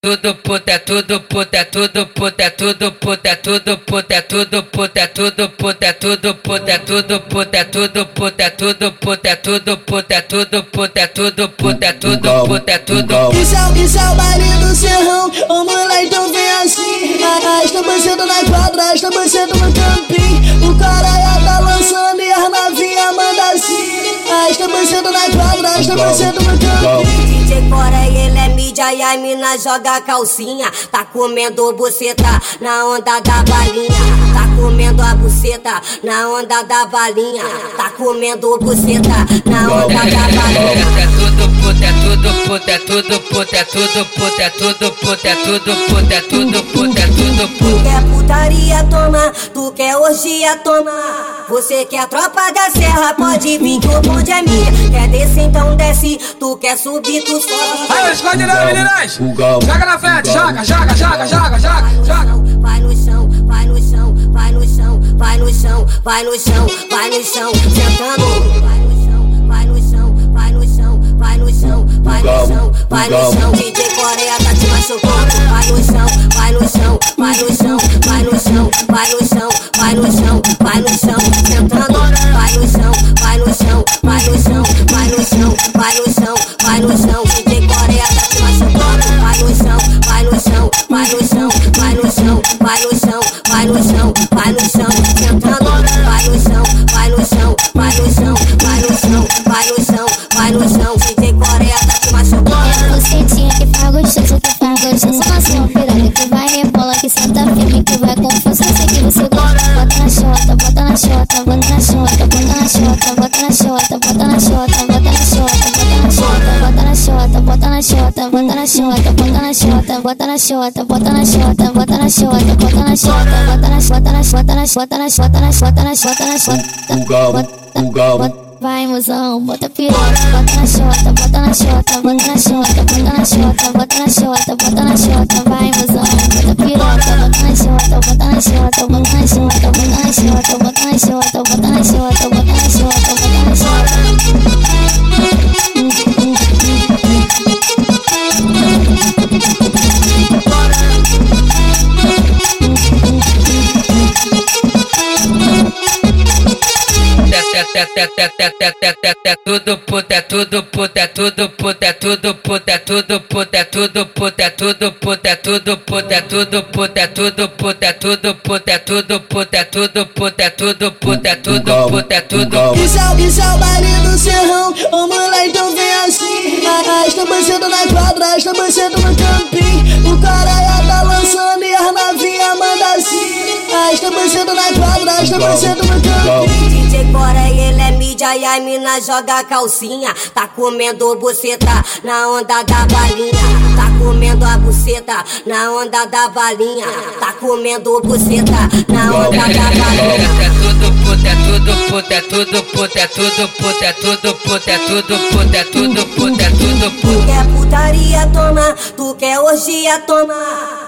tudo puta, é tudo puta, é tudo puta, é tudo puta, é tudo puta, é tudo puta, é tudo puta, é tudo puta, é tudo puta, é tudo puta, é tudo puta, é tudo puta, é tudo puta, é tudo puta, é tudo puta, é tudo Isso é, isso é o baile do serrão, o moleque então vem assim Arrasta você na quadra, arrasta você no campinho O cara tá lançando e as novinha manda assim Arrasta você na quadra, arrasta você no campinho DJ Cora, ele é mídia e a mina joga calcinha. Tá comendo buceta na onda da balinha. Tá comendo a buceta na onda da balinha. Tá comendo buceta na onda da balinha. É tudo puta, é tudo puta, é tudo puta, é tudo puta, é tudo puta, é tudo puta, é tudo puta, é tudo Tu puta. quer putaria, toma. Quer orgia, toma. Você quer tropa da serra, pode vir que o bonde é minha. Quer descer, então desce. Tu quer subir, tu sobe. Aí, esconde não, meninas! Joga na frente, joga, joga, joga, joga, joga, joga! Vai no chão, vai no chão, vai no chão, vai no chão, vai no chão, vai no chão, sentando. Vai no chão, vai no chão, vai no chão, vai no chão, vai no chão, vai no chão. DJ Coreia tá te machucando. Vai no chão, vai no chão, vai no chão, vai no chão, vai no chão, vai no chão, vai no chão, sentando. Vai no chão, vai no chão, vai no chão, vai no chão, vai no chão, vai no chão. Coreia tá te machucando. Vai no chão, vai no chão, vai no chão, vai no chão, vai no chão, vai no chão, xota, bota na xota, bota na xota, bota na xota, bota na xota, bota na xota, bota na xota, na bota na bota na bota na bota na bota na xota, Pulgão, pulgão. Vai, mozão, bota piroca, bota na xota, bota na xota, bota na xota, bota na xota, bota na xota, bota na xota, vai, mozão, bota piroca, bota na xota, bota na xota, bota na xota, bota na xota, bota na xota, bota na xota, bota na xota, bota na xota. É tudo puta, é tudo puta, é tudo puta, é tudo puta, é tudo puta, é tudo puta, é tudo puta, é tudo puta, é tudo puta, é tudo puta, é tudo puta, é tudo puta, é tudo puta, é tudo puta, é tudo puta, é tudo Isso é, isso é o baile do serrão, o moleque então vem assim Arrasta você na quadra, arrasta você no campinho O cara já tá lançando e as novinha manda assim Arrasta você na quadra, arrasta você no campinho DJ Cora, ele é mídia e a mina joga calcinha. Tá comendo buceta na onda da balinha. Tá comendo a buceta na onda da balinha. Tá comendo buceta na onda da balinha. É tudo puta, é tudo puta, é tudo puta, é tudo puta, é tudo puta, é tudo puta, é tudo puta, é tudo Tu puta. quer putaria, toma. Tu quer orgia, toma.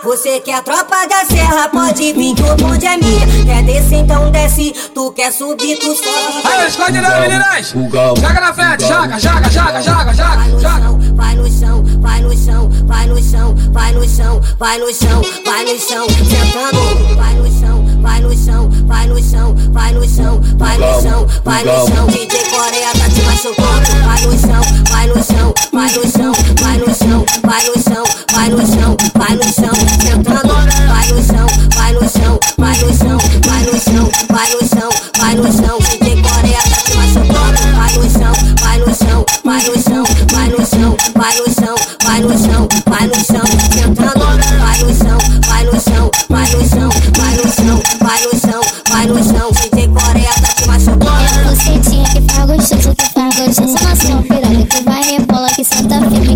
Você quer tropa da serra, pode vir que o bonde é minha. Descer, então desce. Tu quer subir, tu sobe. Aí, esconde não, meninas! Joga na frente, joga, joga, joga, joga, joga, Vai no chão, vai no chão, vai no chão, vai no chão, vai no chão, vai no chão, sentando. Vai no chão, vai no chão, vai no chão, vai no chão, vai no chão, vai no chão. DJ Coreia tá te machucando. Vai no chão, vai no chão, vai no chão, vai no chão, vai no chão, vai no chão, vai no chão, sentando. Vai no chão, vai no chão, vai no chão, vai no chão,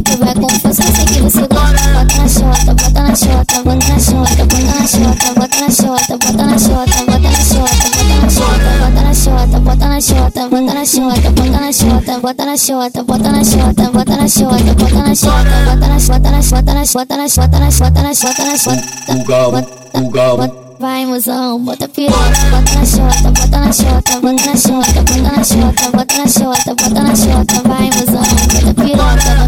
que vai confuso Eu sei que você gosta, bota na xota, bota na xota, bota na xota, bota na xota, bota na xota, bota na xota, bota na xota, bota na xota, bota na xota, bota na xota, bota na xota, bota na xota, bota na xota, bota na xota, bota na xota, bota na xota, bota na bota na bota na bota na bota na bota na bota na Pulgão, pulgão. Vai, mozão, bota piroca, bota na chota, bota na chota, bota na chota, bota na chota, bota na chota, bota na chota, vai, mozão, bota piroca,